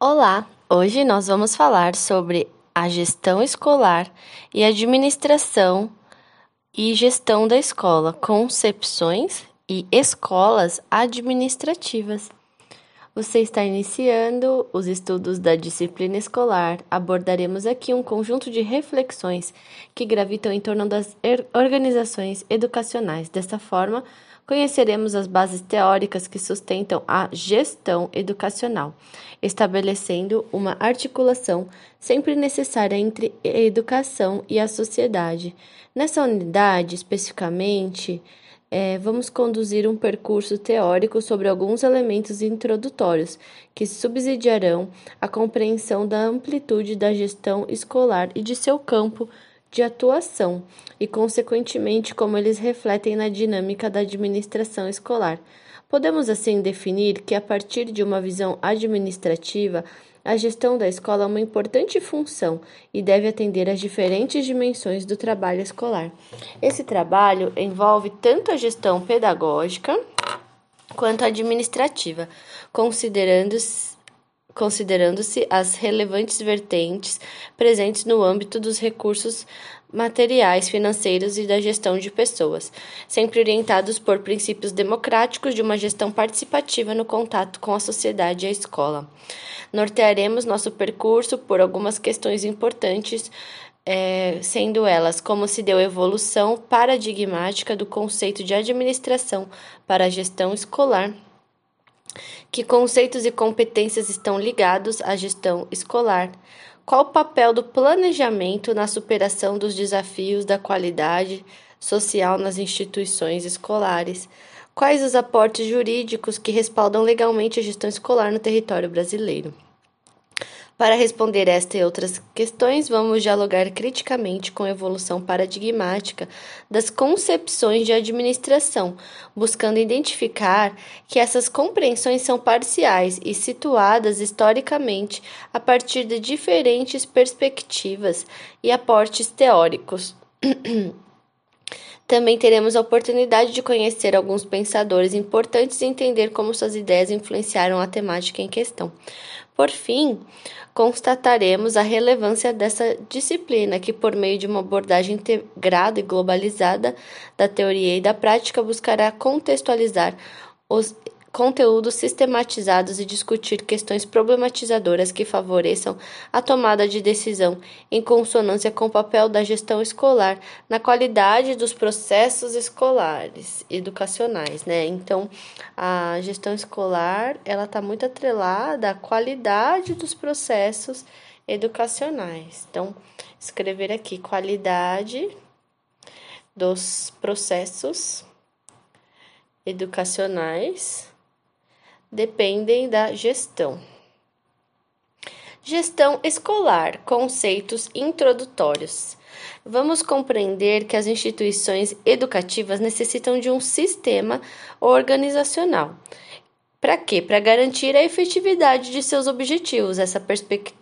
Olá! Hoje nós vamos falar sobre a gestão escolar e administração e gestão da escola, concepções e escolas administrativas. Você está iniciando os estudos da disciplina escolar. Abordaremos aqui um conjunto de reflexões que gravitam em torno das organizações educacionais. Desta forma, conheceremos as bases teóricas que sustentam a gestão educacional, estabelecendo uma articulação sempre necessária entre a educação e a sociedade. Nessa unidade, especificamente, é, vamos conduzir um percurso teórico sobre alguns elementos introdutórios que subsidiarão a compreensão da amplitude da gestão escolar e de seu campo de atuação e, consequentemente, como eles refletem na dinâmica da administração escolar. Podemos assim definir que, a partir de uma visão administrativa, a gestão da escola é uma importante função e deve atender às diferentes dimensões do trabalho escolar. Esse trabalho envolve tanto a gestão pedagógica quanto a administrativa, considerando-se considerando-se as relevantes vertentes presentes no âmbito dos recursos materiais, financeiros e da gestão de pessoas, sempre orientados por princípios democráticos de uma gestão participativa no contato com a sociedade e a escola. Nortearemos nosso percurso por algumas questões importantes, é, sendo elas como se deu evolução paradigmática do conceito de administração para a gestão escolar que conceitos e competências estão ligados à gestão escolar? Qual o papel do planejamento na superação dos desafios da qualidade social nas instituições escolares? Quais os aportes jurídicos que respaldam legalmente a gestão escolar no território brasileiro? Para responder esta e outras questões, vamos dialogar criticamente com a evolução paradigmática das concepções de administração, buscando identificar que essas compreensões são parciais e situadas historicamente a partir de diferentes perspectivas e aportes teóricos. Também teremos a oportunidade de conhecer alguns pensadores importantes e entender como suas ideias influenciaram a temática em questão. Por fim, constataremos a relevância dessa disciplina, que, por meio de uma abordagem integrada e globalizada da teoria e da prática, buscará contextualizar os conteúdos sistematizados e discutir questões problematizadoras que favoreçam a tomada de decisão em consonância com o papel da gestão escolar na qualidade dos processos escolares educacionais, né? Então, a gestão escolar, ela está muito atrelada à qualidade dos processos educacionais. Então, escrever aqui qualidade dos processos educacionais dependem da gestão. Gestão escolar, conceitos introdutórios. Vamos compreender que as instituições educativas necessitam de um sistema organizacional. Para quê? Para garantir a efetividade de seus objetivos. Essa perspectiva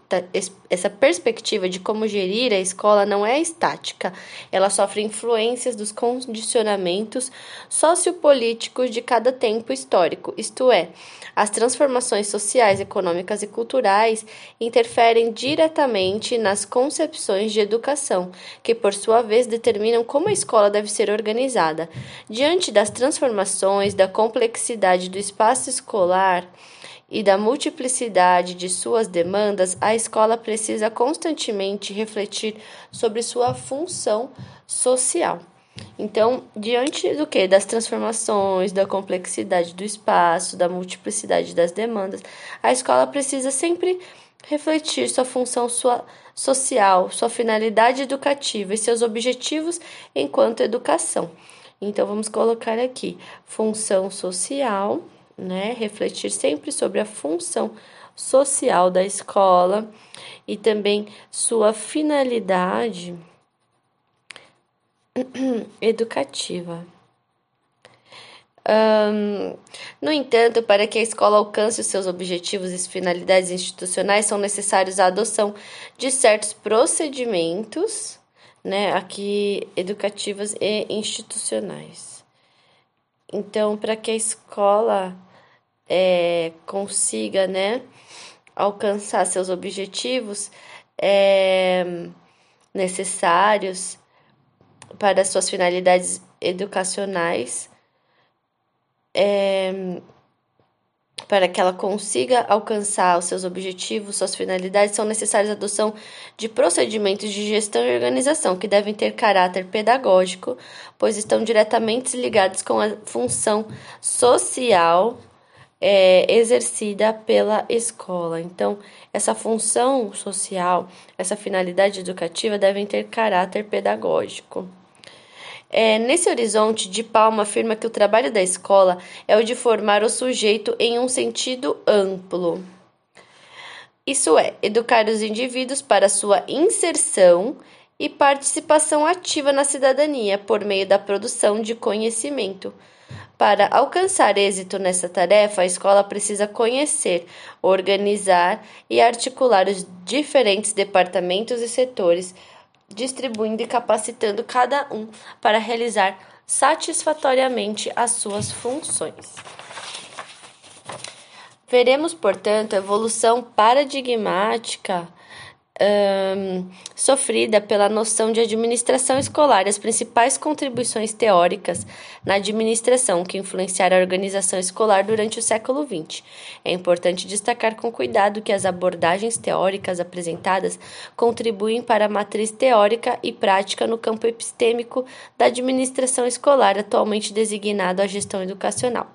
essa perspectiva de como gerir a escola não é estática, ela sofre influências dos condicionamentos sociopolíticos de cada tempo histórico, isto é, as transformações sociais, econômicas e culturais interferem diretamente nas concepções de educação, que por sua vez determinam como a escola deve ser organizada. Diante das transformações, da complexidade do espaço escolar, e da multiplicidade de suas demandas, a escola precisa constantemente refletir sobre sua função social. Então, diante do que? Das transformações, da complexidade do espaço, da multiplicidade das demandas, a escola precisa sempre refletir sua função sua social, sua finalidade educativa e seus objetivos enquanto educação. Então, vamos colocar aqui função social né? Refletir sempre sobre a função social da escola e também sua finalidade educativa. Um, no entanto, para que a escola alcance os seus objetivos e finalidades institucionais, são necessários a adoção de certos procedimentos, né, aqui educativos e institucionais. Então, para que a escola é, consiga, né, alcançar seus objetivos é, necessários para suas finalidades educacionais, é, para que ela consiga alcançar os seus objetivos, suas finalidades, são necessárias a adoção de procedimentos de gestão e organização que devem ter caráter pedagógico, pois estão diretamente ligados com a função social é, exercida pela escola. Então, essa função social, essa finalidade educativa devem ter caráter pedagógico. É, nesse horizonte, de Palma afirma que o trabalho da escola é o de formar o sujeito em um sentido amplo. Isso é, educar os indivíduos para sua inserção e participação ativa na cidadania por meio da produção de conhecimento para alcançar êxito nessa tarefa, a escola precisa conhecer, organizar e articular os diferentes departamentos e setores, distribuindo e capacitando cada um para realizar satisfatoriamente as suas funções. Veremos, portanto, a evolução paradigmática um, sofrida pela noção de administração escolar e as principais contribuições teóricas na administração que influenciaram a organização escolar durante o século XX. É importante destacar com cuidado que as abordagens teóricas apresentadas contribuem para a matriz teórica e prática no campo epistêmico da administração escolar, atualmente designado a gestão educacional.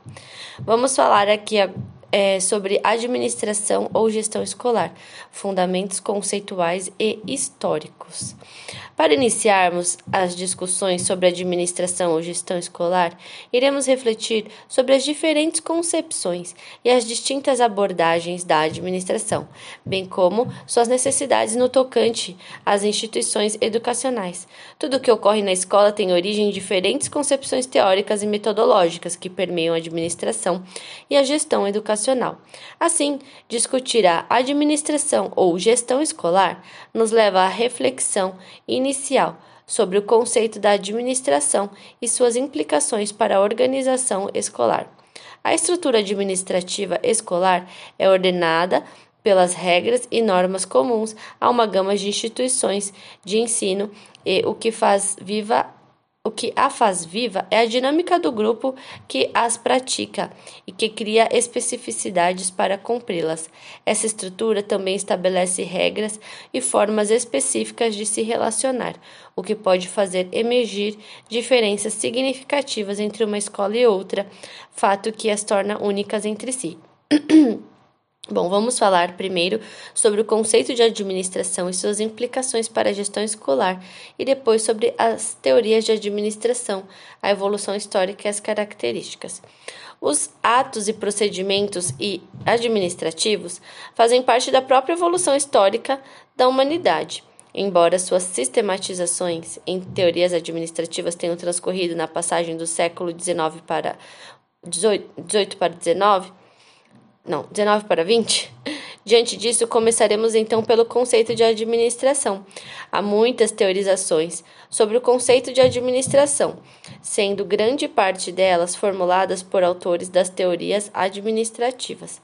Vamos falar aqui é, sobre administração ou gestão escolar, fundamentos conceituais e históricos. Para iniciarmos as discussões sobre administração ou gestão escolar, iremos refletir sobre as diferentes concepções e as distintas abordagens da administração, bem como suas necessidades no tocante às instituições educacionais. Tudo o que ocorre na escola tem origem em diferentes concepções teóricas e metodológicas que permeiam a administração e a gestão educacional. Assim, discutir a administração ou gestão escolar nos leva à reflexão inicial sobre o conceito da administração e suas implicações para a organização escolar. A estrutura administrativa escolar é ordenada pelas regras e normas comuns a uma gama de instituições de ensino e o que faz viva o que a faz viva é a dinâmica do grupo que as pratica e que cria especificidades para cumpri-las. Essa estrutura também estabelece regras e formas específicas de se relacionar, o que pode fazer emergir diferenças significativas entre uma escola e outra, fato que as torna únicas entre si. Bom, vamos falar primeiro sobre o conceito de administração e suas implicações para a gestão escolar, e depois sobre as teorias de administração, a evolução histórica e as características. Os atos e procedimentos e administrativos fazem parte da própria evolução histórica da humanidade. Embora suas sistematizações em teorias administrativas tenham transcorrido na passagem do século XIX para 18, 18 para 19, não, 19 para 20. Diante disso, começaremos então pelo conceito de administração. Há muitas teorizações sobre o conceito de administração, sendo grande parte delas formuladas por autores das teorias administrativas.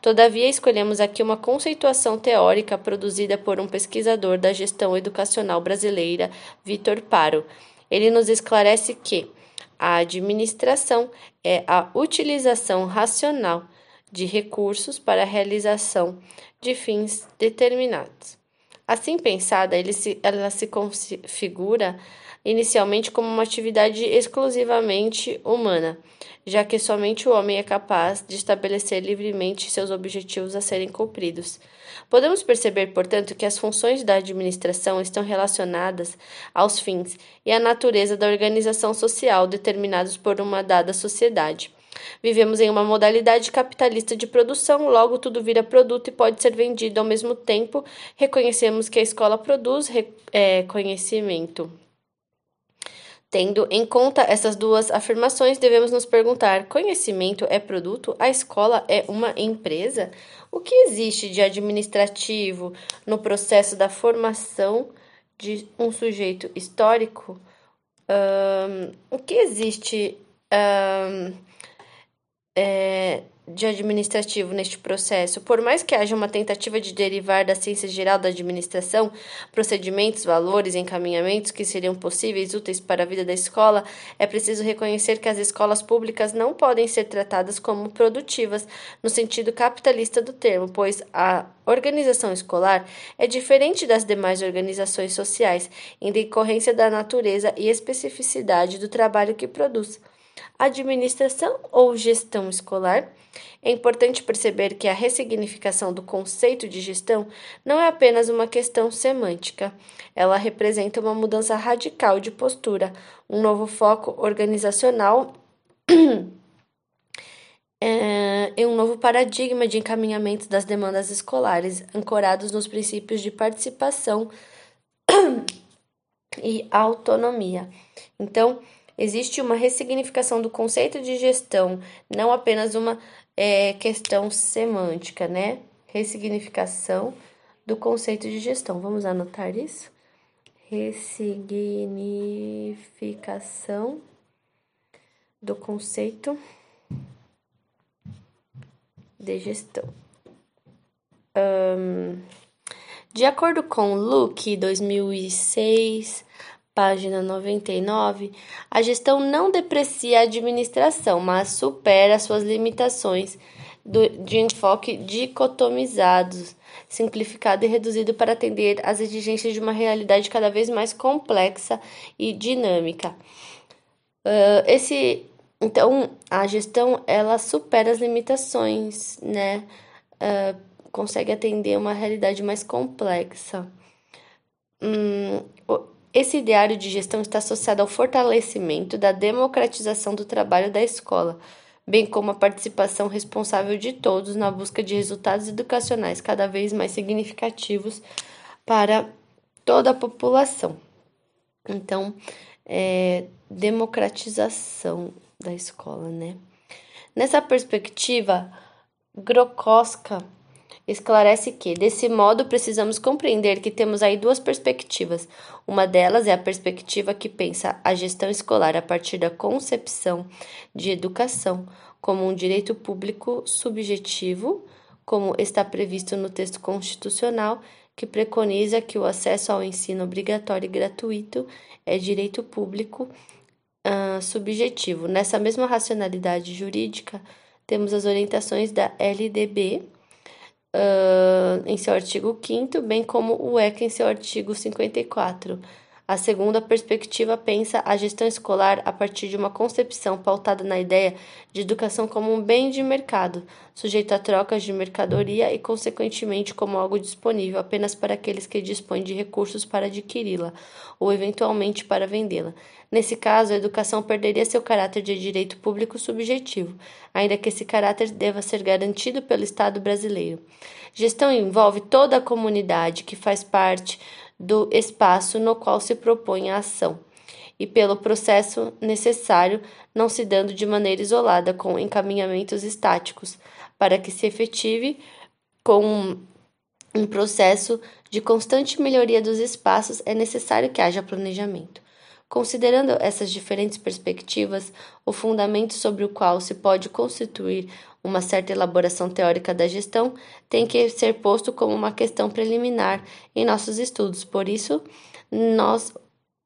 Todavia, escolhemos aqui uma conceituação teórica produzida por um pesquisador da gestão educacional brasileira, Vitor Paro. Ele nos esclarece que a administração é a utilização racional de recursos para a realização de fins determinados. Assim pensada, se, ela se configura inicialmente como uma atividade exclusivamente humana, já que somente o homem é capaz de estabelecer livremente seus objetivos a serem cumpridos. Podemos perceber, portanto, que as funções da administração estão relacionadas aos fins e à natureza da organização social determinados por uma dada sociedade. Vivemos em uma modalidade capitalista de produção, logo tudo vira produto e pode ser vendido ao mesmo tempo. Reconhecemos que a escola produz é, conhecimento. Tendo em conta essas duas afirmações, devemos nos perguntar: conhecimento é produto? A escola é uma empresa? O que existe de administrativo no processo da formação de um sujeito histórico? Um, o que existe um, é, de administrativo neste processo, por mais que haja uma tentativa de derivar da ciência geral da administração procedimentos, valores encaminhamentos que seriam possíveis úteis para a vida da escola, é preciso reconhecer que as escolas públicas não podem ser tratadas como produtivas no sentido capitalista do termo, pois a organização escolar é diferente das demais organizações sociais em decorrência da natureza e especificidade do trabalho que produz administração ou gestão escolar, é importante perceber que a ressignificação do conceito de gestão não é apenas uma questão semântica. Ela representa uma mudança radical de postura, um novo foco organizacional é, e um novo paradigma de encaminhamento das demandas escolares, ancorados nos princípios de participação e autonomia. Então, Existe uma ressignificação do conceito de gestão, não apenas uma é, questão semântica, né? Ressignificação do conceito de gestão. Vamos anotar isso? Ressignificação do conceito de gestão. Um, de acordo com Luke 2006, página 99, a gestão não deprecia a administração, mas supera suas limitações do, de enfoque dicotomizados, simplificado e reduzido para atender às exigências de uma realidade cada vez mais complexa e dinâmica. Uh, esse, então, a gestão ela supera as limitações, né? Uh, consegue atender uma realidade mais complexa. Hum, esse ideário de gestão está associado ao fortalecimento da democratização do trabalho da escola, bem como a participação responsável de todos na busca de resultados educacionais cada vez mais significativos para toda a população. Então, é, democratização da escola, né? Nessa perspectiva, Grokoska esclarece que, desse modo, precisamos compreender que temos aí duas perspectivas. Uma delas é a perspectiva que pensa a gestão escolar a partir da concepção de educação como um direito público subjetivo, como está previsto no texto constitucional, que preconiza que o acesso ao ensino obrigatório e gratuito é direito público uh, subjetivo. Nessa mesma racionalidade jurídica, temos as orientações da LDB uh, em seu artigo 5, bem como o ECA em seu artigo 54. A segunda perspectiva pensa a gestão escolar a partir de uma concepção pautada na ideia de educação como um bem de mercado, sujeito a trocas de mercadoria e, consequentemente, como algo disponível apenas para aqueles que dispõem de recursos para adquiri-la ou, eventualmente, para vendê-la. Nesse caso, a educação perderia seu caráter de direito público subjetivo, ainda que esse caráter deva ser garantido pelo Estado brasileiro. Gestão envolve toda a comunidade que faz parte do espaço no qual se propõe a ação, e pelo processo necessário, não se dando de maneira isolada com encaminhamentos estáticos, para que se efetive com um processo de constante melhoria dos espaços, é necessário que haja planejamento. Considerando essas diferentes perspectivas, o fundamento sobre o qual se pode constituir uma certa elaboração teórica da gestão tem que ser posto como uma questão preliminar em nossos estudos. Por isso, nós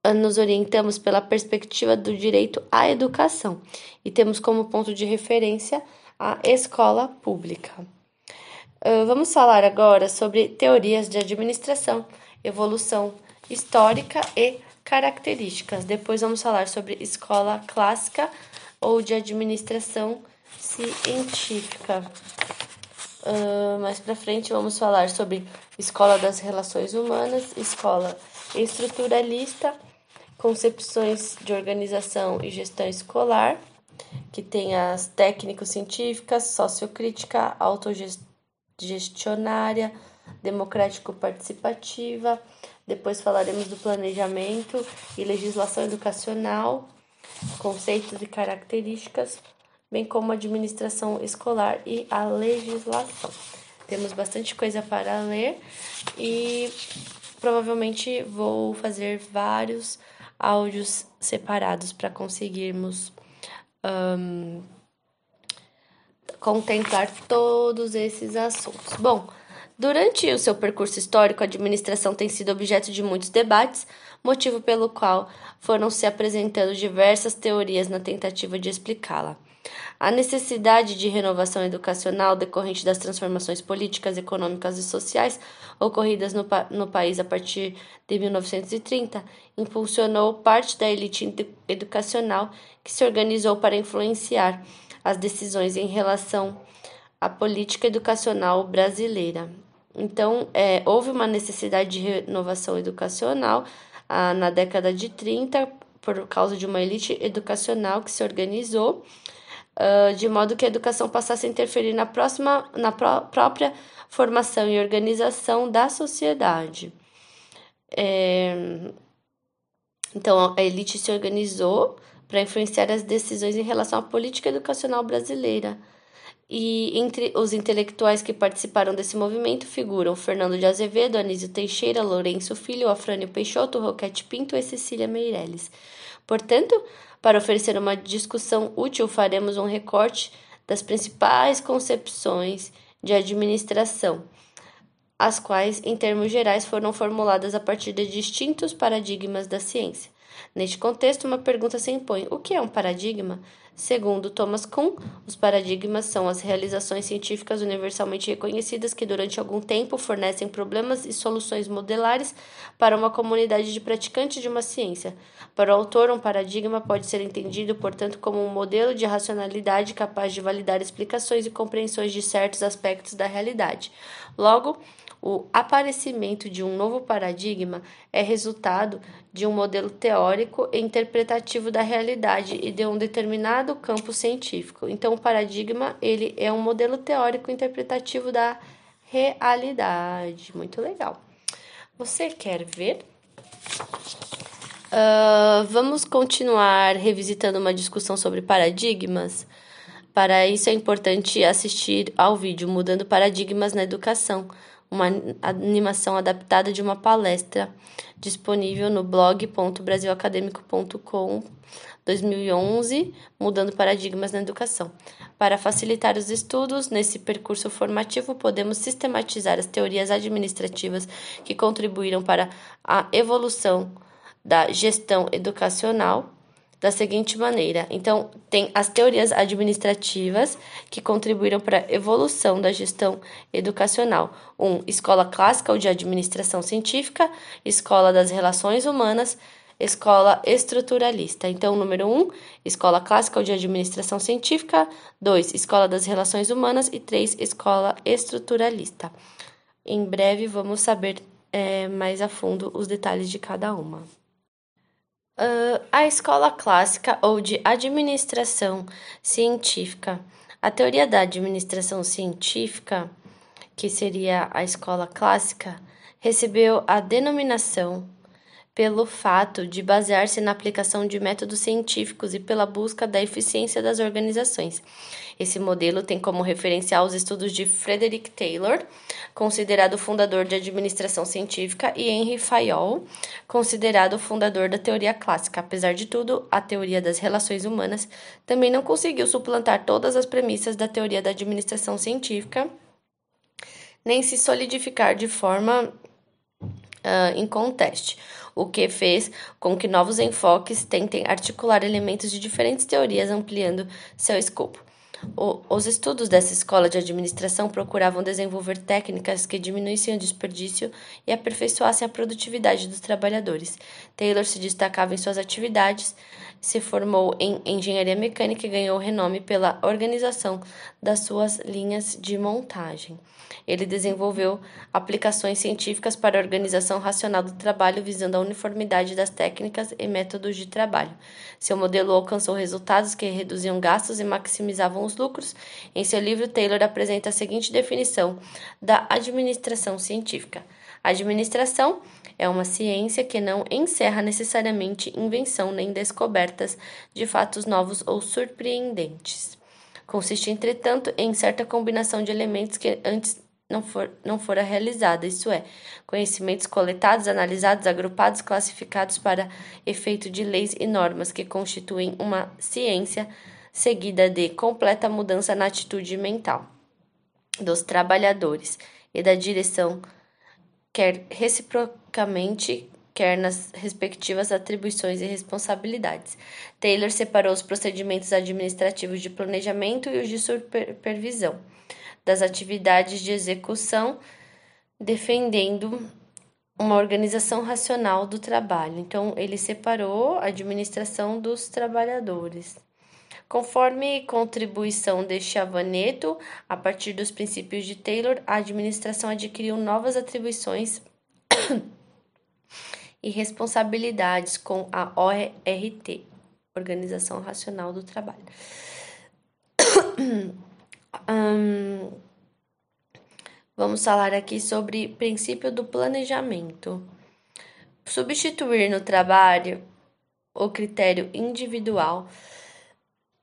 ah, nos orientamos pela perspectiva do direito à educação e temos como ponto de referência a escola pública. Ah, vamos falar agora sobre teorias de administração, evolução histórica e características. Depois vamos falar sobre escola clássica ou de administração científica. Uh, mais para frente vamos falar sobre escola das relações humanas, escola estruturalista, concepções de organização e gestão escolar, que tem as técnico-científicas, sociocrítica, autogestionária, democrático-participativa, depois falaremos do planejamento e legislação educacional, conceitos e características, bem como administração escolar e a legislação. Temos bastante coisa para ler e provavelmente vou fazer vários áudios separados para conseguirmos um, contemplar todos esses assuntos. Bom, durante o seu percurso histórico, a administração tem sido objeto de muitos debates, motivo pelo qual foram se apresentando diversas teorias na tentativa de explicá-la. A necessidade de renovação educacional decorrente das transformações políticas, econômicas e sociais ocorridas no, pa no país a partir de 1930 impulsionou parte da elite educacional que se organizou para influenciar as decisões em relação à política educacional brasileira. Então, é, houve uma necessidade de renovação educacional ah, na década de 30 por causa de uma elite educacional que se organizou uh, de modo que a educação passasse a interferir na, próxima, na pró própria formação e organização da sociedade. É... Então, a elite se organizou para influenciar as decisões em relação à política educacional brasileira. E entre os intelectuais que participaram desse movimento figuram Fernando de Azevedo, Anísio Teixeira, Lourenço Filho, Afrânio Peixoto, Roquete Pinto e Cecília Meirelles. Portanto, para oferecer uma discussão útil, faremos um recorte das principais concepções de administração, as quais, em termos gerais, foram formuladas a partir de distintos paradigmas da ciência. Neste contexto, uma pergunta se impõe: o que é um paradigma? Segundo Thomas Kuhn, os paradigmas são as realizações científicas universalmente reconhecidas que durante algum tempo fornecem problemas e soluções modelares para uma comunidade de praticantes de uma ciência. Para o autor, um paradigma pode ser entendido, portanto, como um modelo de racionalidade capaz de validar explicações e compreensões de certos aspectos da realidade. Logo, o aparecimento de um novo paradigma é resultado de um modelo teórico e interpretativo da realidade e de um determinado campo científico. Então, o paradigma ele é um modelo teórico interpretativo da realidade. Muito legal. Você quer ver? Uh, vamos continuar revisitando uma discussão sobre paradigmas. Para isso é importante assistir ao vídeo Mudando Paradigmas na Educação uma animação adaptada de uma palestra disponível no blog.brasilacadêmico.com 2011, Mudando Paradigmas na Educação. Para facilitar os estudos, nesse percurso formativo, podemos sistematizar as teorias administrativas que contribuíram para a evolução da gestão educacional da seguinte maneira. Então, tem as teorias administrativas que contribuíram para a evolução da gestão educacional. Um, escola clássica ou de administração científica, escola das relações humanas, escola estruturalista. Então, número um, escola clássica ou de administração científica. Dois, escola das relações humanas. E três, escola estruturalista. Em breve, vamos saber é, mais a fundo os detalhes de cada uma. Uh, a escola clássica ou de administração científica. A teoria da administração científica, que seria a escola clássica, recebeu a denominação pelo fato de basear-se na aplicação de métodos científicos e pela busca da eficiência das organizações. Esse modelo tem como referencial os estudos de Frederick Taylor, considerado fundador de administração científica, e Henry Fayol, considerado fundador da teoria clássica. Apesar de tudo, a teoria das relações humanas também não conseguiu suplantar todas as premissas da teoria da administração científica, nem se solidificar de forma uh, inconteste o que fez com que novos enfoques tentem articular elementos de diferentes teorias, ampliando seu escopo. O, os estudos dessa escola de administração procuravam desenvolver técnicas que diminuíssem o desperdício e aperfeiçoassem a produtividade dos trabalhadores. Taylor se destacava em suas atividades, se formou em engenharia mecânica e ganhou renome pela organização das suas linhas de montagem. Ele desenvolveu aplicações científicas para a organização racional do trabalho, visando a uniformidade das técnicas e métodos de trabalho. Seu modelo alcançou resultados que reduziam gastos e maximizavam os lucros. Em seu livro, Taylor apresenta a seguinte definição da administração científica: administração é uma ciência que não encerra necessariamente invenção nem descobertas de fatos novos ou surpreendentes. Consiste, entretanto, em certa combinação de elementos que antes não, for, não fora realizada, isso é, conhecimentos coletados, analisados, agrupados, classificados para efeito de leis e normas que constituem uma ciência seguida de completa mudança na atitude mental dos trabalhadores e da direção, quer reciprocamente, quer nas respectivas atribuições e responsabilidades. Taylor separou os procedimentos administrativos de planejamento e os de supervisão das atividades de execução, defendendo uma organização racional do trabalho. Então, ele separou a administração dos trabalhadores. Conforme contribuição de Chavaneto, a partir dos princípios de Taylor, a administração adquiriu novas atribuições e responsabilidades com a ORT, Organização Racional do Trabalho. vamos falar aqui sobre princípio do planejamento. Substituir no trabalho o critério individual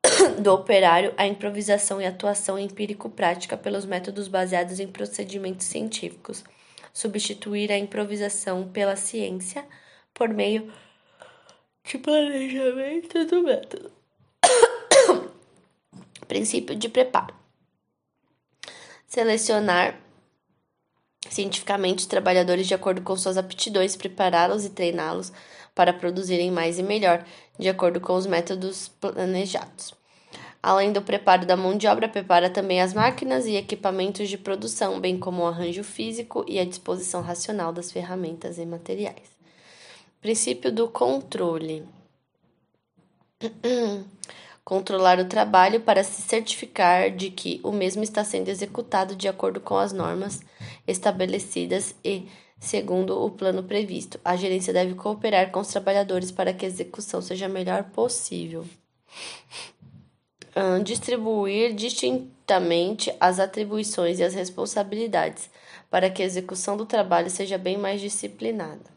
do operário a improvisação e atuação empírico-prática pelos métodos baseados em procedimentos científicos. Substituir a improvisação pela ciência por meio de planejamento do método. Princípio de preparo. Selecionar cientificamente trabalhadores de acordo com suas aptidões, prepará-los e treiná-los para produzirem mais e melhor, de acordo com os métodos planejados. Além do preparo da mão de obra, prepara também as máquinas e equipamentos de produção, bem como o arranjo físico e a disposição racional das ferramentas e materiais. Princípio do controle. Controlar o trabalho para se certificar de que o mesmo está sendo executado de acordo com as normas estabelecidas e segundo o plano previsto. A gerência deve cooperar com os trabalhadores para que a execução seja a melhor possível distribuir distintamente as atribuições e as responsabilidades para que a execução do trabalho seja bem mais disciplinada.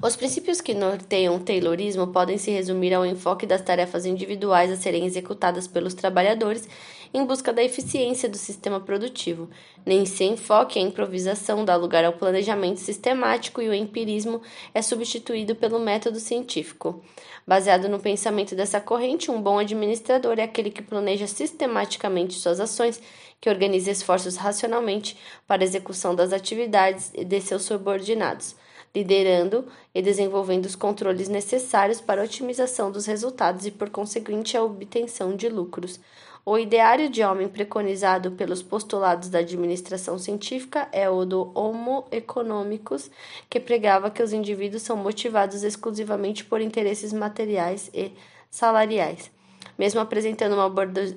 Os princípios que norteiam o Taylorismo podem se resumir ao enfoque das tarefas individuais a serem executadas pelos trabalhadores em busca da eficiência do sistema produtivo. Nem se enfoque a improvisação dá lugar ao planejamento sistemático e o empirismo é substituído pelo método científico. Baseado no pensamento dessa corrente, um bom administrador é aquele que planeja sistematicamente suas ações, que organiza esforços racionalmente para a execução das atividades de seus subordinados liderando e desenvolvendo os controles necessários para a otimização dos resultados e, por conseguinte, a obtenção de lucros. O ideário de homem preconizado pelos postulados da administração científica é o do Homo economicus, que pregava que os indivíduos são motivados exclusivamente por interesses materiais e salariais. Mesmo apresentando uma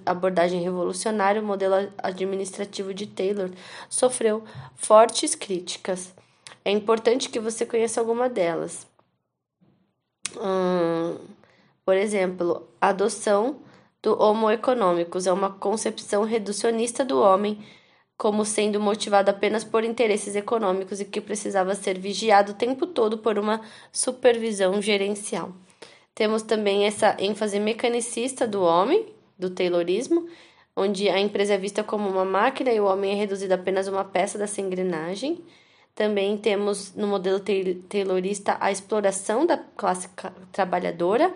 abordagem revolucionária, o modelo administrativo de Taylor sofreu fortes críticas. É importante que você conheça alguma delas. Hum, por exemplo, adoção do Homo economicus é uma concepção reducionista do homem como sendo motivado apenas por interesses econômicos e que precisava ser vigiado o tempo todo por uma supervisão gerencial. Temos também essa ênfase mecanicista do homem, do Taylorismo, onde a empresa é vista como uma máquina e o homem é reduzido a apenas uma peça dessa engrenagem. Também temos no modelo taylorista a exploração da classe trabalhadora,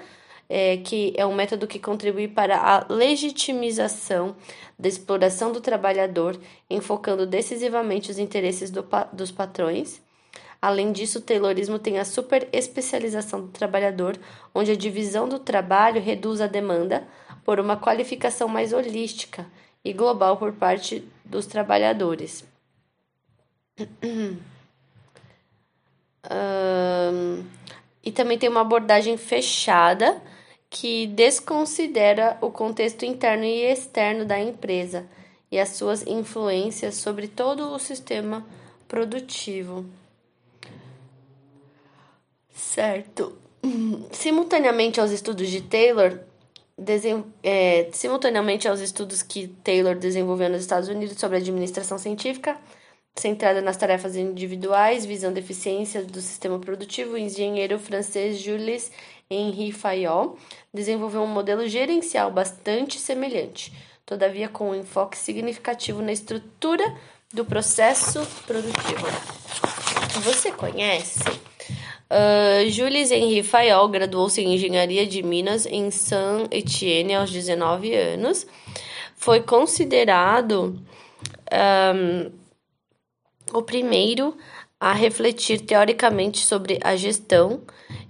é, que é um método que contribui para a legitimização da exploração do trabalhador, enfocando decisivamente os interesses do, dos patrões. Além disso, o Taylorismo tem a super especialização do trabalhador, onde a divisão do trabalho reduz a demanda por uma qualificação mais holística e global por parte dos trabalhadores um, e também tem uma abordagem fechada que desconsidera o contexto interno e externo da empresa e as suas influências sobre todo o sistema produtivo. Certo. Simultaneamente aos estudos de Taylor, é, simultaneamente aos estudos que Taylor desenvolveu nos Estados Unidos sobre administração científica, Centrada nas tarefas individuais, visando eficiência do sistema produtivo, o engenheiro francês Jules Henri Fayol desenvolveu um modelo gerencial bastante semelhante, todavia com um enfoque significativo na estrutura do processo produtivo. Você conhece Uh, Jules Henri Fayol graduou-se em Engenharia de Minas em Saint-Étienne aos 19 anos. Foi considerado um, o primeiro a refletir teoricamente sobre a gestão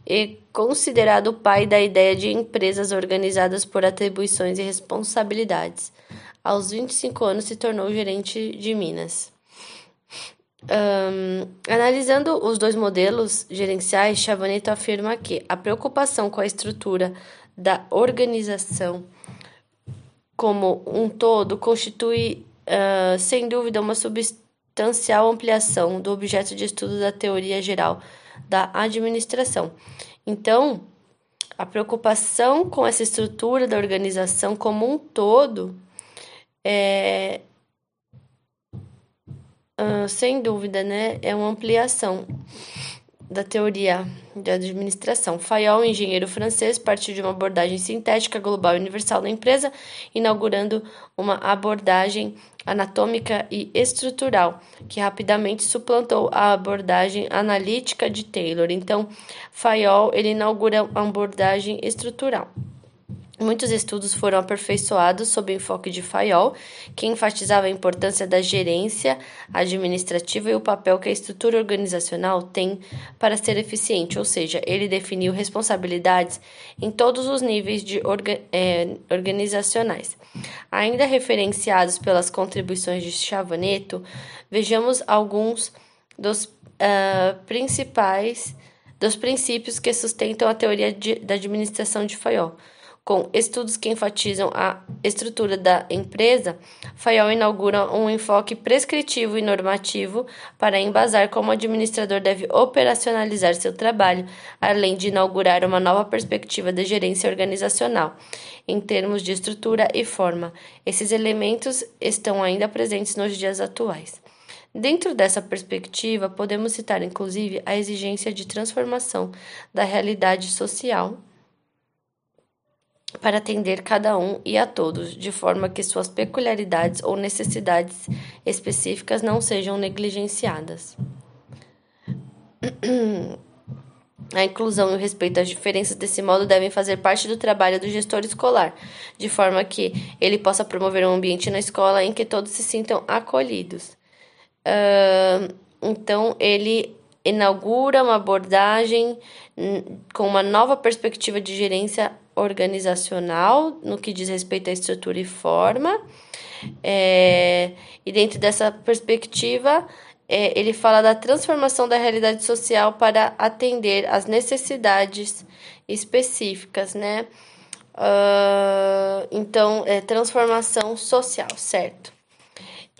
e considerado o pai da ideia de empresas organizadas por atribuições e responsabilidades. Aos 25 anos se tornou gerente de Minas. Um, analisando os dois modelos gerenciais, Chavaneto afirma que a preocupação com a estrutura da organização como um todo constitui, uh, sem dúvida, uma substancial ampliação do objeto de estudo da teoria geral da administração. Então, a preocupação com essa estrutura da organização como um todo é, Uh, sem dúvida, né? É uma ampliação da teoria da administração. Fayol, engenheiro francês, partiu de uma abordagem sintética global e universal da empresa, inaugurando uma abordagem anatômica e estrutural, que rapidamente suplantou a abordagem analítica de Taylor. Então, Fayol ele inaugura a abordagem estrutural. Muitos estudos foram aperfeiçoados sob o enfoque de Fayol, que enfatizava a importância da gerência administrativa e o papel que a estrutura organizacional tem para ser eficiente, ou seja, ele definiu responsabilidades em todos os níveis de orga é, organizacionais. Ainda referenciados pelas contribuições de Chavaneto, vejamos alguns dos uh, principais dos princípios que sustentam a teoria de, da administração de Fayol. Com estudos que enfatizam a estrutura da empresa, Fayol inaugura um enfoque prescritivo e normativo para embasar como o administrador deve operacionalizar seu trabalho, além de inaugurar uma nova perspectiva de gerência organizacional, em termos de estrutura e forma. Esses elementos estão ainda presentes nos dias atuais. Dentro dessa perspectiva, podemos citar inclusive a exigência de transformação da realidade social para atender cada um e a todos, de forma que suas peculiaridades ou necessidades específicas não sejam negligenciadas. A inclusão e o respeito às diferenças desse modo devem fazer parte do trabalho do gestor escolar, de forma que ele possa promover um ambiente na escola em que todos se sintam acolhidos. Uh, então, ele inaugura uma abordagem hum, com uma nova perspectiva de gerência organizacional no que diz respeito à estrutura e forma. É, e dentro dessa perspectiva, é, ele fala da transformação da realidade social para atender às necessidades específicas, né? Uh, então, é transformação social, certo?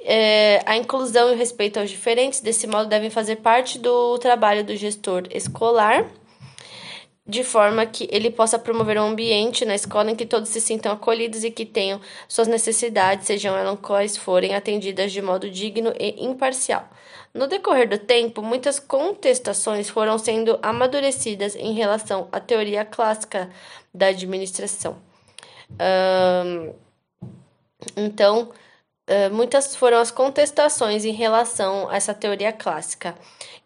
É, a inclusão e o respeito aos diferentes, desse modo, devem fazer parte do trabalho do gestor escolar de forma que ele possa promover um ambiente na escola em que todos se sintam acolhidos e que tenham suas necessidades, sejam elas quais forem, atendidas de modo digno e imparcial. No decorrer do tempo, muitas contestações foram sendo amadurecidas em relação à teoria clássica da administração. Então, muitas foram as contestações em relação a essa teoria clássica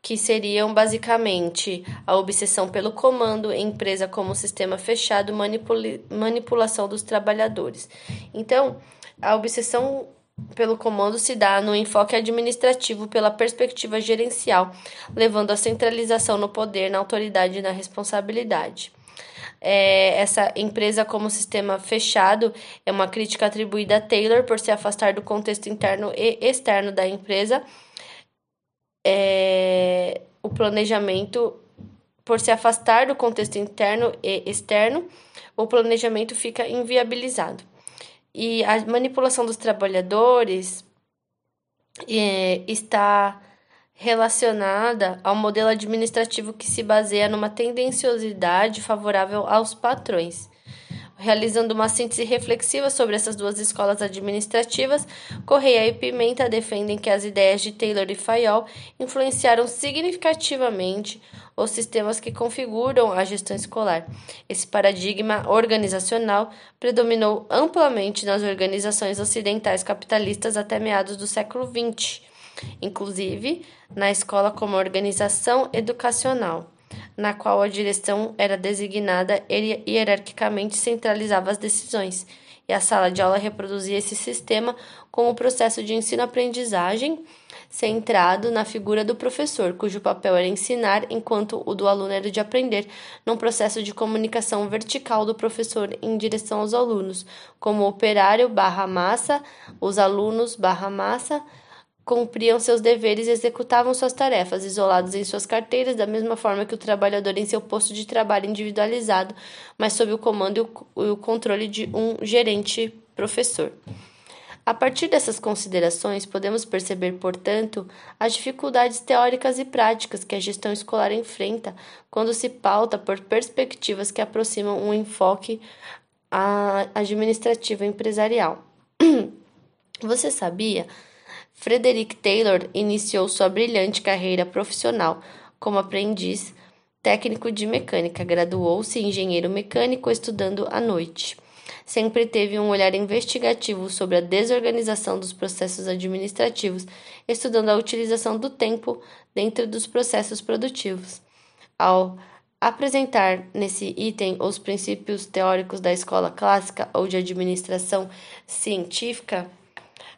que seriam basicamente a obsessão pelo comando, empresa como sistema fechado, manipula manipulação dos trabalhadores. Então, a obsessão pelo comando se dá no enfoque administrativo pela perspectiva gerencial, levando à centralização no poder, na autoridade e na responsabilidade. É, essa empresa como sistema fechado é uma crítica atribuída a Taylor por se afastar do contexto interno e externo da empresa é, o planejamento, por se afastar do contexto interno e externo, o planejamento fica inviabilizado. E a manipulação dos trabalhadores é, está relacionada ao modelo administrativo que se baseia numa tendenciosidade favorável aos patrões. Realizando uma síntese reflexiva sobre essas duas escolas administrativas, Correia e Pimenta defendem que as ideias de Taylor e Fayol influenciaram significativamente os sistemas que configuram a gestão escolar. Esse paradigma organizacional predominou amplamente nas organizações ocidentais capitalistas até meados do século XX, inclusive na escola como organização educacional. na qual a direção era designada e hierarquicamente centralizava as decisões. E a sala de aula reproduzia esse sistema como o processo de ensino-aprendizagem centrado na figura do professor, cujo papel era ensinar, enquanto o do aluno era de aprender, num processo de comunicação vertical do professor em direção aos alunos, como operário barra massa, os alunos barra massa, cumpriam seus deveres e executavam suas tarefas, isolados em suas carteiras, da mesma forma que o trabalhador em seu posto de trabalho individualizado, mas sob o comando e o controle de um gerente professor. A partir dessas considerações, podemos perceber, portanto, as dificuldades teóricas e práticas que a gestão escolar enfrenta quando se pauta por perspectivas que aproximam um enfoque administrativo empresarial. Você sabia? Frederick Taylor iniciou sua brilhante carreira profissional como aprendiz técnico de mecânica, graduou-se em engenheiro mecânico estudando à noite. Sempre teve um olhar investigativo sobre a desorganização dos processos administrativos, estudando a utilização do tempo dentro dos processos produtivos. Ao apresentar nesse item os princípios teóricos da escola clássica ou de administração científica,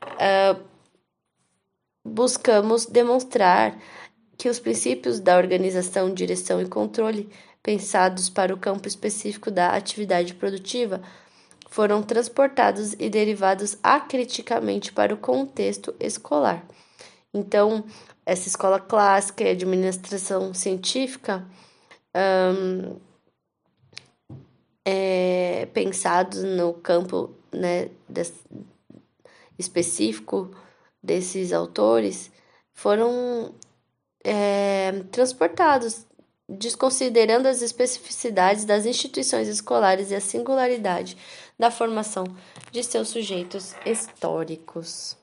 uh, buscamos demonstrar que os princípios da organização, direção e controle, pensados para o campo específico da atividade produtiva, foram transportados e derivados acriticamente para o contexto escolar. Então, essa escola clássica e administração científica, um, é, pensados no campo né, específico desses autores foram é, transportados, desconsiderando as especificidades das instituições escolares e a singularidade da formação de seus sujeitos históricos.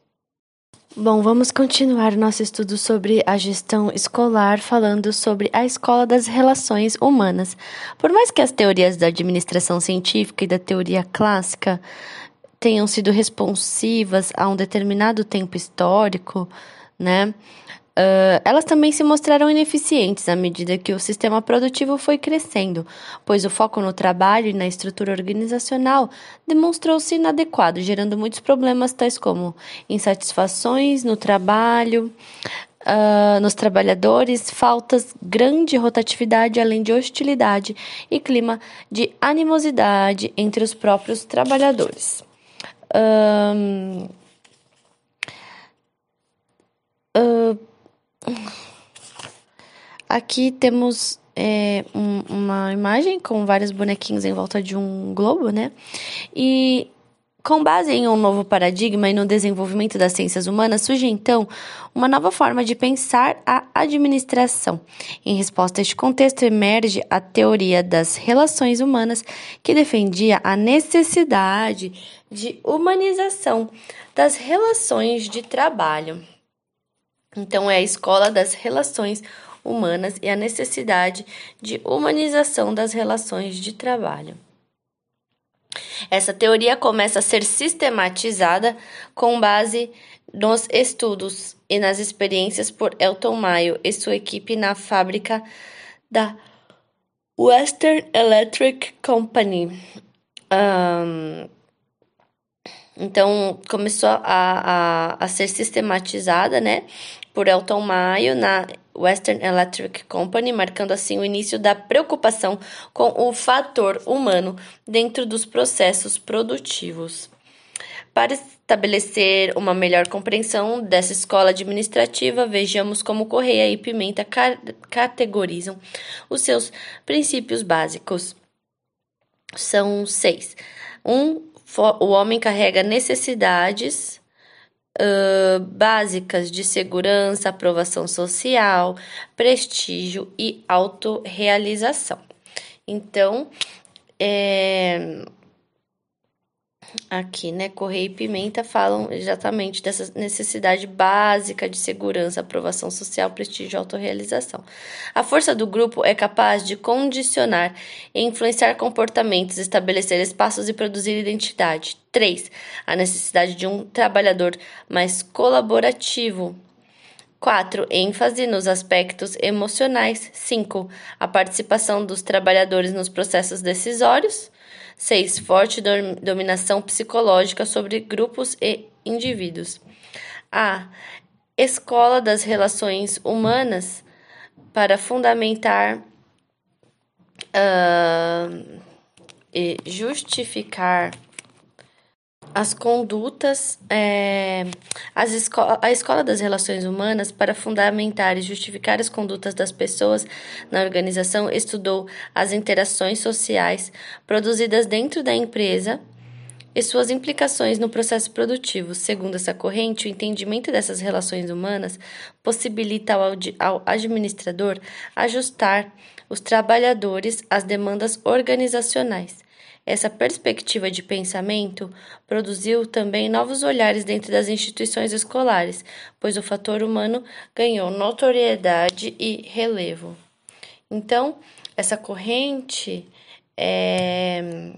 Bom, vamos continuar nosso estudo sobre a gestão escolar, falando sobre a escola das relações humanas. Por mais que as teorias da administração científica e da teoria clássica tenham sido responsivas a um determinado tempo histórico, né? Uh, elas também se mostraram ineficientes à medida que o sistema produtivo foi crescendo, pois o foco no trabalho e na estrutura organizacional demonstrou-se inadequado, gerando muitos problemas, tais como insatisfações no trabalho, uh, nos trabalhadores, faltas, grande rotatividade, além de hostilidade e clima de animosidade entre os próprios trabalhadores. Um, uh, aqui temos é, um, uma imagem com vários bonequinhos em volta de um globo, né? E com base em um novo paradigma e no desenvolvimento das ciências humanas, surge então uma nova forma de pensar a administração. Em resposta a este contexto, emerge a teoria das relações humanas, que defendia a necessidade de humanização das relações de trabalho. Então, é a escola das relações humanas e a necessidade de humanização das relações de trabalho. Essa teoria começa a ser sistematizada com base nos estudos e nas experiências por Elton Mayo e sua equipe na fábrica da Western Electric Company. Um, então, começou a, a, a ser sistematizada, né, por Elton Mayo na Western Electric Company, marcando assim o início da preocupação com o fator humano dentro dos processos produtivos. Para estabelecer uma melhor compreensão dessa escola administrativa, vejamos como Correia e Pimenta categorizam os seus princípios básicos. São seis. Um, o homem carrega necessidades uh, básicas de segurança, aprovação social, prestígio e autorrealização. Então, é, aqui, né, Correia e Pimenta falam exatamente dessa necessidade básica de segurança, aprovação social, prestígio e autorrealização. A força do grupo é capaz de condicionar e influenciar comportamentos, estabelecer espaços e produzir identidade. 3. A necessidade de um trabalhador mais colaborativo. 4. ênfase nos aspectos emocionais. 5. A participação dos trabalhadores nos processos decisórios. 6. Forte dominação psicológica sobre grupos e indivíduos. A. Escola das relações humanas para fundamentar uh, e justificar as condutas, é, as esco a escola das relações humanas, para fundamentar e justificar as condutas das pessoas na organização, estudou as interações sociais produzidas dentro da empresa e suas implicações no processo produtivo. Segundo essa corrente, o entendimento dessas relações humanas possibilita ao, ao administrador ajustar os trabalhadores às demandas organizacionais essa perspectiva de pensamento produziu também novos olhares dentro das instituições escolares, pois o fator humano ganhou notoriedade e relevo. Então, essa corrente é,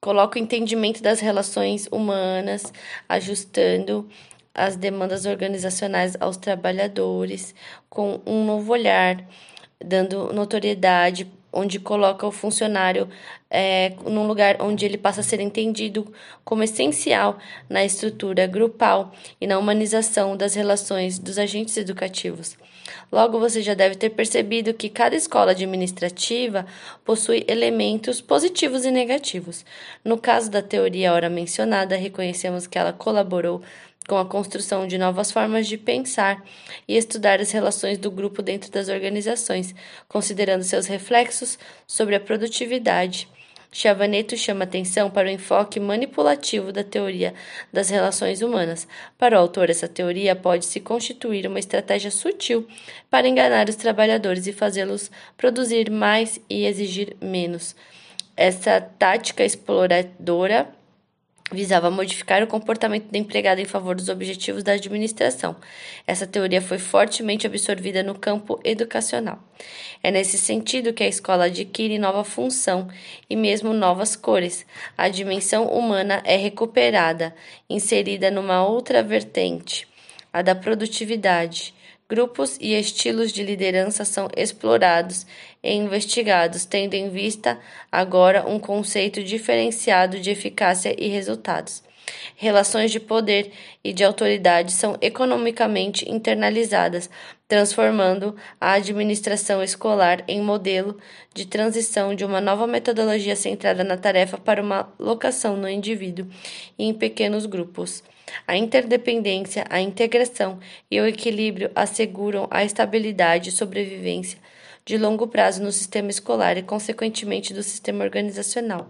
coloca o entendimento das relações humanas, ajustando as demandas organizacionais aos trabalhadores, com um novo olhar, dando notoriedade onde coloca o funcionário é, num lugar onde ele passa a ser entendido como essencial na estrutura grupal e na humanização das relações dos agentes educativos. Logo, você já deve ter percebido que cada escola administrativa possui elementos positivos e negativos. No caso da teoria ora mencionada, reconhecemos que ela colaborou com a construção de novas formas de pensar e estudar as relações do grupo dentro das organizações, considerando seus reflexos sobre a produtividade. Chavaneto chama atenção para o enfoque manipulativo da teoria das relações humanas. Para o autor, essa teoria pode se constituir uma estratégia sutil para enganar os trabalhadores e fazê-los produzir mais e exigir menos. Essa tática exploradora visava modificar o comportamento do empregado em favor dos objetivos da administração. Essa teoria foi fortemente absorvida no campo educacional. É nesse sentido que a escola adquire nova função e mesmo novas cores. A dimensão humana é recuperada, inserida numa outra vertente, a da produtividade. Grupos e estilos de liderança são explorados e investigados, tendo em vista agora um conceito diferenciado de eficácia e resultados. Relações de poder e de autoridade são economicamente internalizadas, transformando a administração escolar em modelo de transição de uma nova metodologia centrada na tarefa para uma locação no indivíduo e em pequenos grupos. A interdependência, a integração e o equilíbrio asseguram a estabilidade e sobrevivência de longo prazo no sistema escolar e, consequentemente, do sistema organizacional.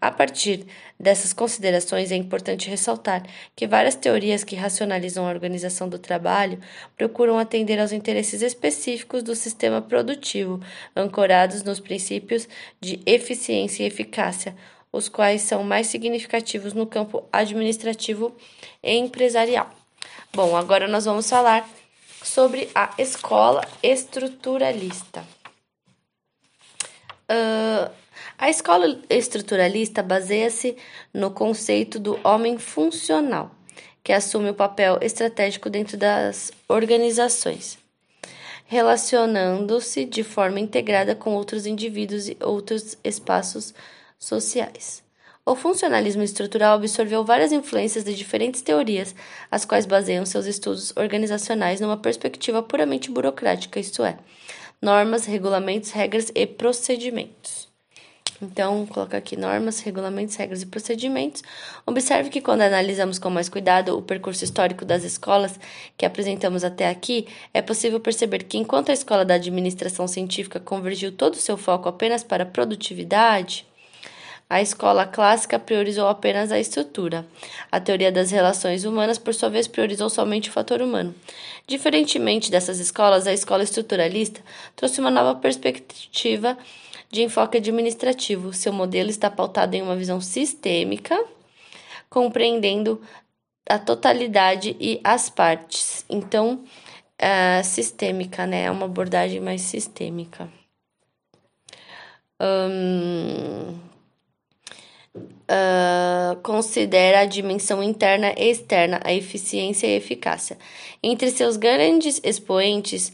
A partir dessas considerações, é importante ressaltar que várias teorias que racionalizam a organização do trabalho procuram atender aos interesses específicos do sistema produtivo, ancorados nos princípios de eficiência e eficácia, os quais são mais significativos no campo administrativo e empresarial. Bom, agora nós vamos falar sobre a escola estruturalista. Uh, a escola estruturalista baseia-se no conceito do homem funcional, que assume o papel estratégico dentro das organizações, relacionando-se de forma integrada com outros indivíduos e outros espaços sociais. O funcionalismo estrutural absorveu várias influências de diferentes teorias, as quais baseiam seus estudos organizacionais numa perspectiva puramente burocrática, isto é, normas, regulamentos, regras e procedimentos. Então, coloca aqui normas, regulamentos, regras e procedimentos. Observe que quando analisamos com mais cuidado o percurso histórico das escolas que apresentamos até aqui, é possível perceber que enquanto a escola da administração científica convergiu todo o seu foco apenas para a produtividade, a escola clássica priorizou apenas a estrutura. A teoria das relações humanas, por sua vez, priorizou somente o fator humano. Diferentemente dessas escolas, a escola estruturalista trouxe uma nova perspectiva de enfoque administrativo. Seu modelo está pautado em uma visão sistêmica, compreendendo a totalidade e as partes. Então, é sistêmica, né? É uma abordagem mais sistêmica. Uh, considera a dimensão interna e externa, a eficiência e eficácia. Entre seus grandes expoentes,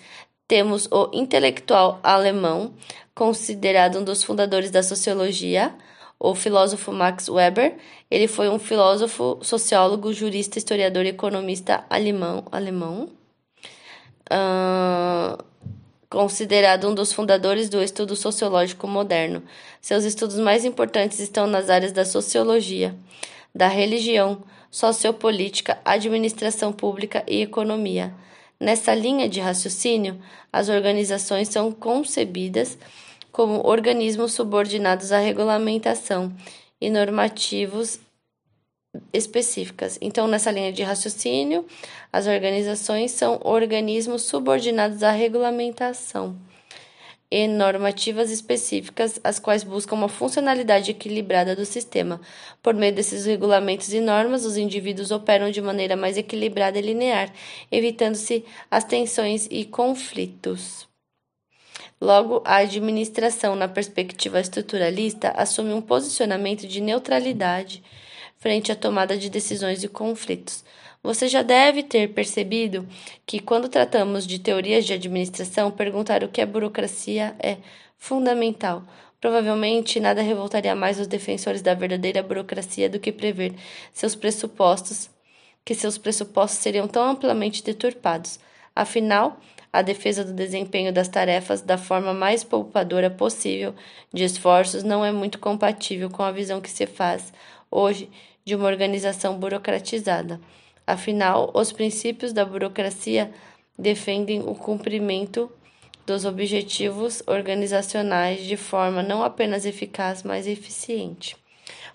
temos o intelectual alemão, considerado um dos fundadores da sociologia, o filósofo Max Weber. Ele foi um filósofo, sociólogo, jurista, historiador e economista alemão. alemão. Uh, considerado um dos fundadores do estudo sociológico moderno. Seus estudos mais importantes estão nas áreas da sociologia, da religião, sociopolítica, administração pública e economia. Nessa linha de raciocínio, as organizações são concebidas como organismos subordinados à regulamentação e normativos específicas. Então, nessa linha de raciocínio, as organizações são organismos subordinados à regulamentação e normativas específicas, as quais buscam uma funcionalidade equilibrada do sistema. Por meio desses regulamentos e normas, os indivíduos operam de maneira mais equilibrada e linear, evitando-se as tensões e conflitos. Logo, a administração, na perspectiva estruturalista, assume um posicionamento de neutralidade frente à tomada de decisões e conflitos. Você já deve ter percebido que, quando tratamos de teorias de administração, perguntar o que é burocracia é fundamental. Provavelmente nada revoltaria mais os defensores da verdadeira burocracia do que prever seus pressupostos, que seus pressupostos seriam tão amplamente deturpados. Afinal, a defesa do desempenho das tarefas da forma mais poupadora possível de esforços não é muito compatível com a visão que se faz hoje de uma organização burocratizada. Afinal, os princípios da burocracia defendem o cumprimento dos objetivos organizacionais de forma não apenas eficaz, mas eficiente.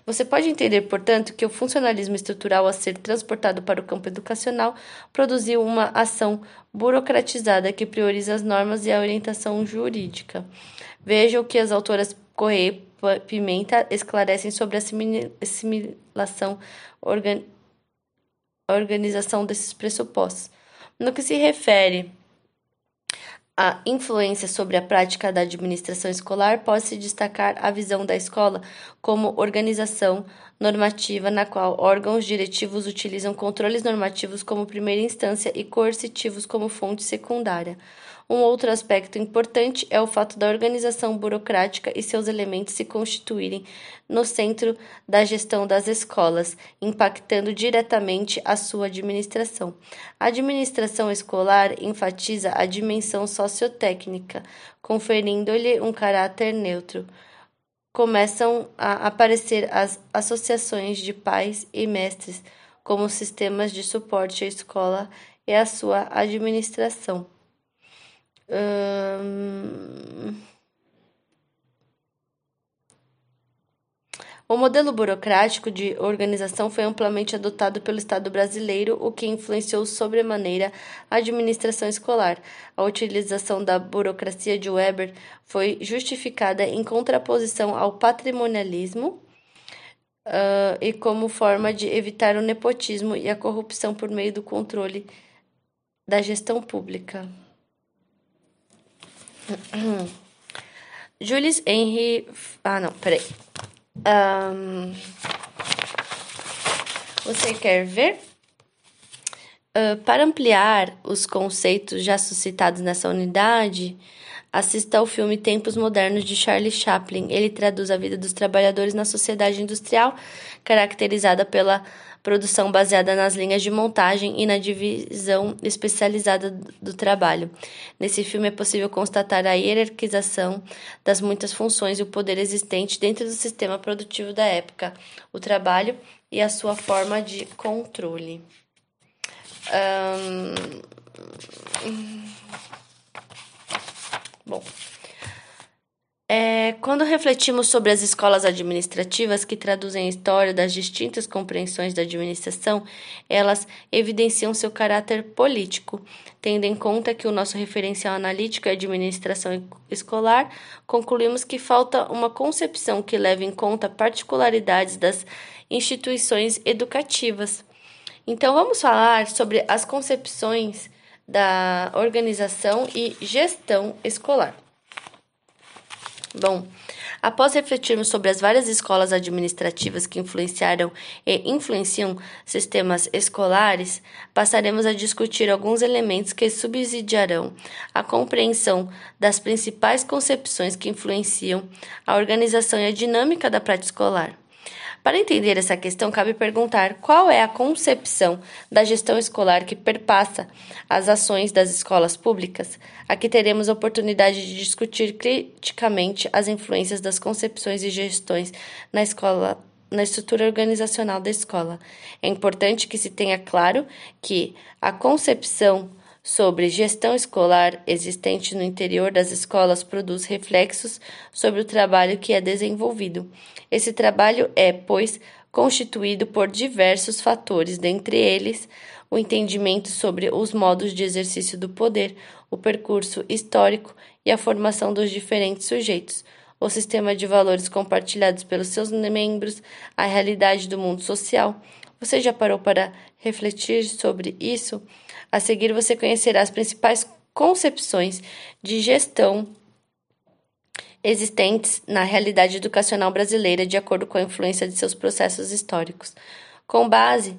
Você pode entender, portanto, que o funcionalismo estrutural a ser transportado para o campo educacional produziu uma ação burocratizada que prioriza as normas e a orientação jurídica. Veja o que as autoras Correia Pimenta esclarecem sobre a assimilação, organ, organização desses pressupostos. No que se refere à influência sobre a prática da administração escolar, pode-se destacar a visão da escola como organização normativa na qual órgãos diretivos utilizam controles normativos como primeira instância e coercitivos como fonte secundária. Um outro aspecto importante é o fato da organização burocrática e seus elementos se constituírem no centro da gestão das escolas, impactando diretamente a sua administração. A administração escolar enfatiza a dimensão sociotécnica, conferindo-lhe um caráter neutro. Começam a aparecer as associações de pais e mestres como sistemas de suporte à escola e à sua administração. O modelo burocrático de organização foi amplamente adotado pelo Estado brasileiro, o que influenciou sobremaneira a administração escolar. A utilização da burocracia de Weber foi justificada em contraposição ao patrimonialismo uh, e como forma de evitar o nepotismo e a corrupção por meio do controle da gestão pública. Jules Henry. Ah, não, peraí. Um, você quer ver? Uh, para ampliar os conceitos já suscitados nessa unidade, assista ao filme Tempos Modernos de Charlie Chaplin. Ele traduz a vida dos trabalhadores na sociedade industrial, caracterizada pela produção baseada nas linhas de montagem e na divisão especializada do trabalho. Nesse filme é possível constatar a hierarquização das muitas funções e o poder existente dentro do sistema produtivo da época, o trabalho e a sua forma de controle. Um... Bom. É, quando refletimos sobre as escolas administrativas que traduzem a história das distintas compreensões da administração, elas evidenciam seu caráter político, tendo em conta que o nosso referencial analítico é administração escolar, concluímos que falta uma concepção que leve em conta particularidades das instituições educativas. Então, vamos falar sobre as concepções da organização e gestão escolar. Bom, Após refletirmos sobre as várias escolas administrativas que influenciaram e influenciam sistemas escolares, passaremos a discutir alguns elementos que subsidiarão a compreensão das principais concepções que influenciam a organização e a dinâmica da prática escolar. Para entender essa questão, cabe perguntar qual é a concepção da gestão escolar que perpassa as ações das escolas públicas. Aqui teremos a oportunidade de discutir criticamente as influências das concepções e gestões na escola na estrutura organizacional da escola. É importante que se tenha claro que a concepção sobre gestão escolar existente no interior das escolas produz reflexos sobre o trabalho que é desenvolvido. Esse trabalho é, pois, constituído por diversos fatores, dentre eles o entendimento sobre os modos de exercício do poder, o percurso histórico e a formação dos diferentes sujeitos, o sistema de valores compartilhados pelos seus membros, a realidade do mundo social. Você já parou para refletir sobre isso? A seguir, você conhecerá as principais concepções de gestão existentes na realidade educacional brasileira de acordo com a influência de seus processos históricos. Com base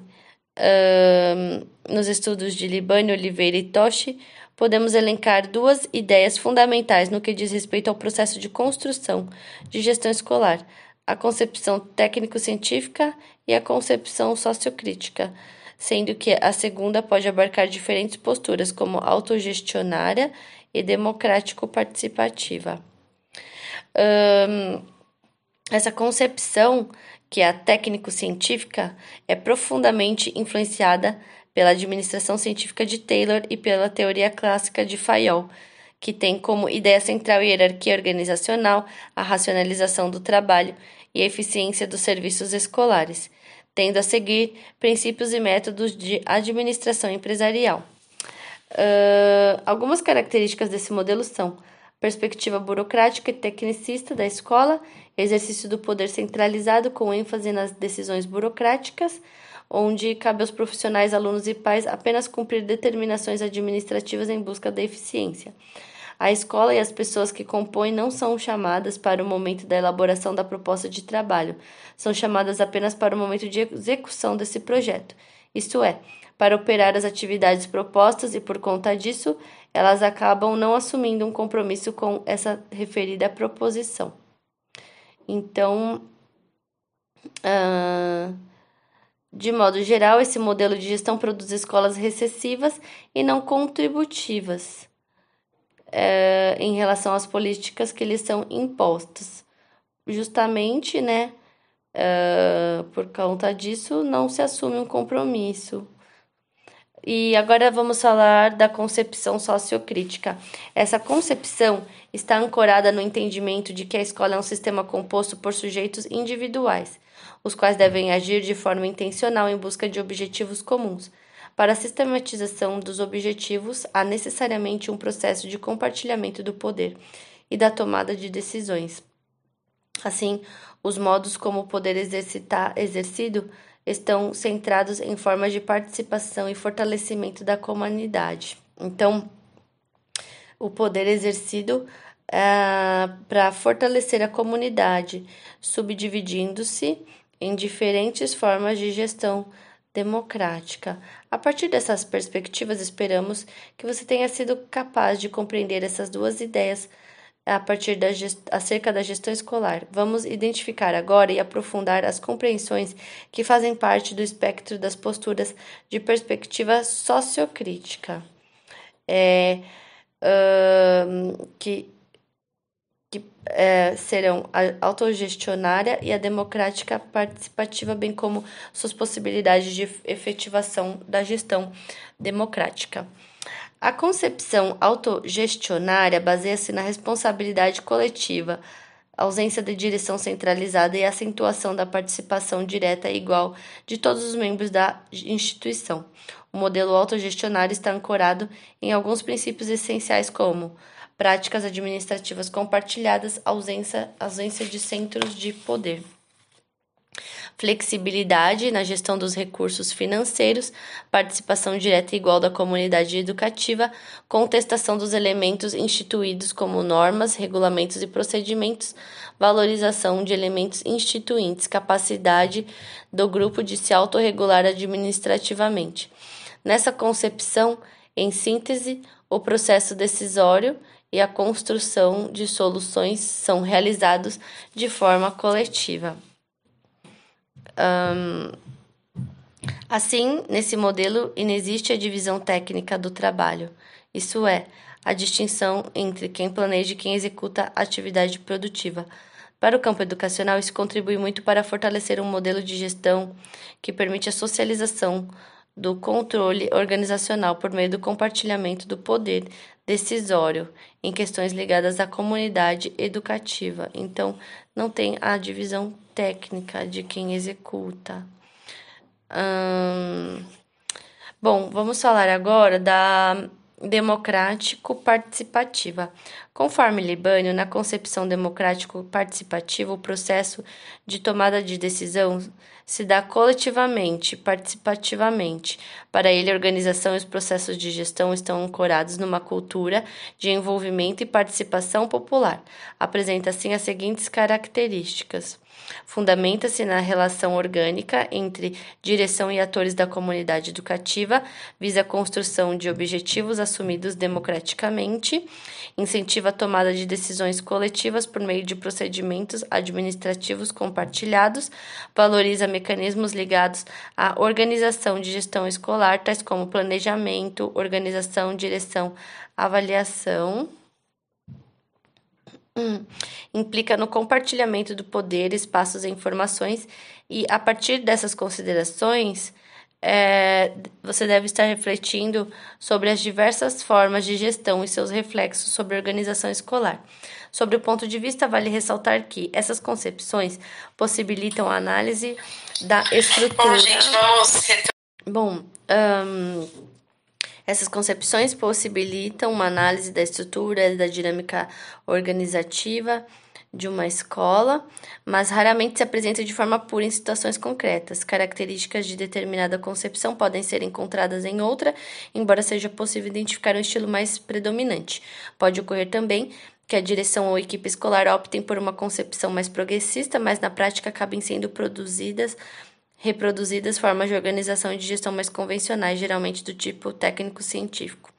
nos estudos de Libani, Oliveira e Toshi, podemos elencar duas ideias fundamentais no que diz respeito ao processo de construção de gestão escolar: a concepção técnico-científica e a concepção sociocrítica sendo que a segunda pode abarcar diferentes posturas, como autogestionária e democrático-participativa. Essa concepção, que é a técnico-científica, é profundamente influenciada pela administração científica de Taylor e pela teoria clássica de Fayol, que tem como ideia central a hierarquia organizacional, a racionalização do trabalho e a eficiência dos serviços escolares tendo a seguir princípios e métodos de administração empresarial. Uh, algumas características desse modelo são perspectiva burocrática e tecnicista da escola, exercício do poder centralizado com ênfase nas decisões burocráticas, onde cabe aos profissionais, alunos e pais apenas cumprir determinações administrativas em busca da eficiência. A escola e as pessoas que compõem não são chamadas para o momento da elaboração da proposta de trabalho, são chamadas apenas para o momento de execução desse projeto, isto é, para operar as atividades propostas e, por conta disso, elas acabam não assumindo um compromisso com essa referida proposição. Então, uh, de modo geral, esse modelo de gestão produz escolas recessivas e não contributivas é, em relação às políticas que lhes são impostas. Justamente, né, é, por conta disso, não se assume um compromisso. E agora vamos falar da concepção sociocrítica. Essa concepção está ancorada no entendimento de que a escola é um sistema composto por sujeitos individuais, os quais devem agir de forma intencional em busca de objetivos comuns. Para a sistematização dos objetivos, há necessariamente um processo de compartilhamento do poder e da tomada de decisões. Assim, os modos como o poder exercitar, exercido estão centrados em formas de participação e fortalecimento da comunidade. Então, o poder exercido é para fortalecer a comunidade, subdividindo-se em diferentes formas de gestão democrática. A partir dessas perspectivas, esperamos que você tenha sido capaz de compreender essas duas ideias a partir da acerca da gestão escolar. Vamos identificar agora e aprofundar as compreensões que fazem parte do espectro das posturas de perspectiva sociocrítica. É, uh, que que é, serão a autogestionária e a democrática participativa, bem como suas possibilidades de efetivação da gestão democrática. A concepção autogestionária baseia-se na responsabilidade coletiva, ausência de direção centralizada e acentuação da participação direta e igual de todos os membros da instituição. O modelo autogestionário está ancorado em alguns princípios essenciais como práticas administrativas compartilhadas, ausência, ausência de centros de poder. flexibilidade na gestão dos recursos financeiros, participação direta e igual da comunidade educativa, contestação dos elementos instituídos como normas, regulamentos e procedimentos, valorização de elementos instituintes, capacidade do grupo de se autorregular administrativamente. Nessa concepção, em síntese, o processo decisório e a construção de soluções são realizados de forma coletiva. Um, assim, nesse modelo, inexiste a divisão técnica do trabalho, isso é, a distinção entre quem planeja e quem executa a atividade produtiva. Para o campo educacional, isso contribui muito para fortalecer um modelo de gestão que permite a socialização do controle organizacional por meio do compartilhamento do poder decisório em questões ligadas à comunidade educativa. Então, não tem a divisão técnica de quem executa. Hum... Bom, vamos falar agora da democrático-participativa. Conforme Libânio, na concepção democrático-participativa, o processo de tomada de decisão se dá coletivamente, participativamente. Para ele, a organização e os processos de gestão estão ancorados numa cultura de envolvimento e participação popular. Apresenta assim as seguintes características: Fundamenta-se na relação orgânica entre direção e atores da comunidade educativa, visa a construção de objetivos assumidos democraticamente, incentiva a tomada de decisões coletivas por meio de procedimentos administrativos compartilhados, valoriza mecanismos ligados à organização de gestão escolar, tais como planejamento, organização, direção, avaliação. Hum. Implica no compartilhamento do poder, espaços e informações, e a partir dessas considerações, é, você deve estar refletindo sobre as diversas formas de gestão e seus reflexos sobre a organização escolar. Sobre o ponto de vista, vale ressaltar que essas concepções possibilitam a análise da estrutura. Bom, gente, vamos. Bom, essas concepções possibilitam uma análise da estrutura, da dinâmica organizativa de uma escola, mas raramente se apresenta de forma pura em situações concretas. Características de determinada concepção podem ser encontradas em outra, embora seja possível identificar um estilo mais predominante. Pode ocorrer também que a direção ou equipe escolar optem por uma concepção mais progressista, mas na prática acabem sendo produzidas reproduzidas formas de organização e de gestão mais convencionais, geralmente do tipo técnico-científico.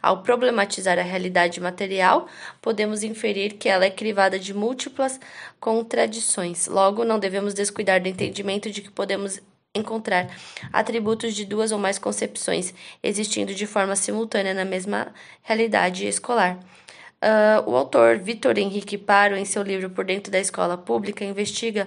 Ao problematizar a realidade material, podemos inferir que ela é crivada de múltiplas contradições. Logo, não devemos descuidar do entendimento de que podemos encontrar atributos de duas ou mais concepções existindo de forma simultânea na mesma realidade escolar. Uh, o autor Vitor Henrique Paro, em seu livro Por Dentro da Escola Pública, investiga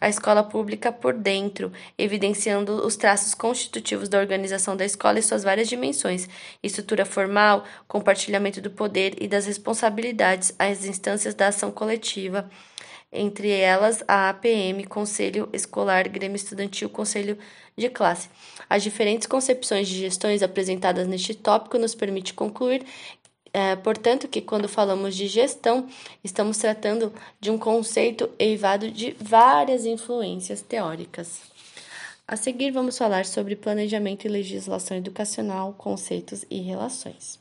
a escola pública por dentro, evidenciando os traços constitutivos da organização da escola e suas várias dimensões: estrutura formal, compartilhamento do poder e das responsabilidades, as instâncias da ação coletiva, entre elas a APM, Conselho Escolar, Grêmio Estudantil, Conselho de Classe. As diferentes concepções de gestões apresentadas neste tópico nos permite concluir é, portanto, que quando falamos de gestão, estamos tratando de um conceito eivado de várias influências teóricas. A seguir, vamos falar sobre planejamento e legislação educacional, conceitos e relações.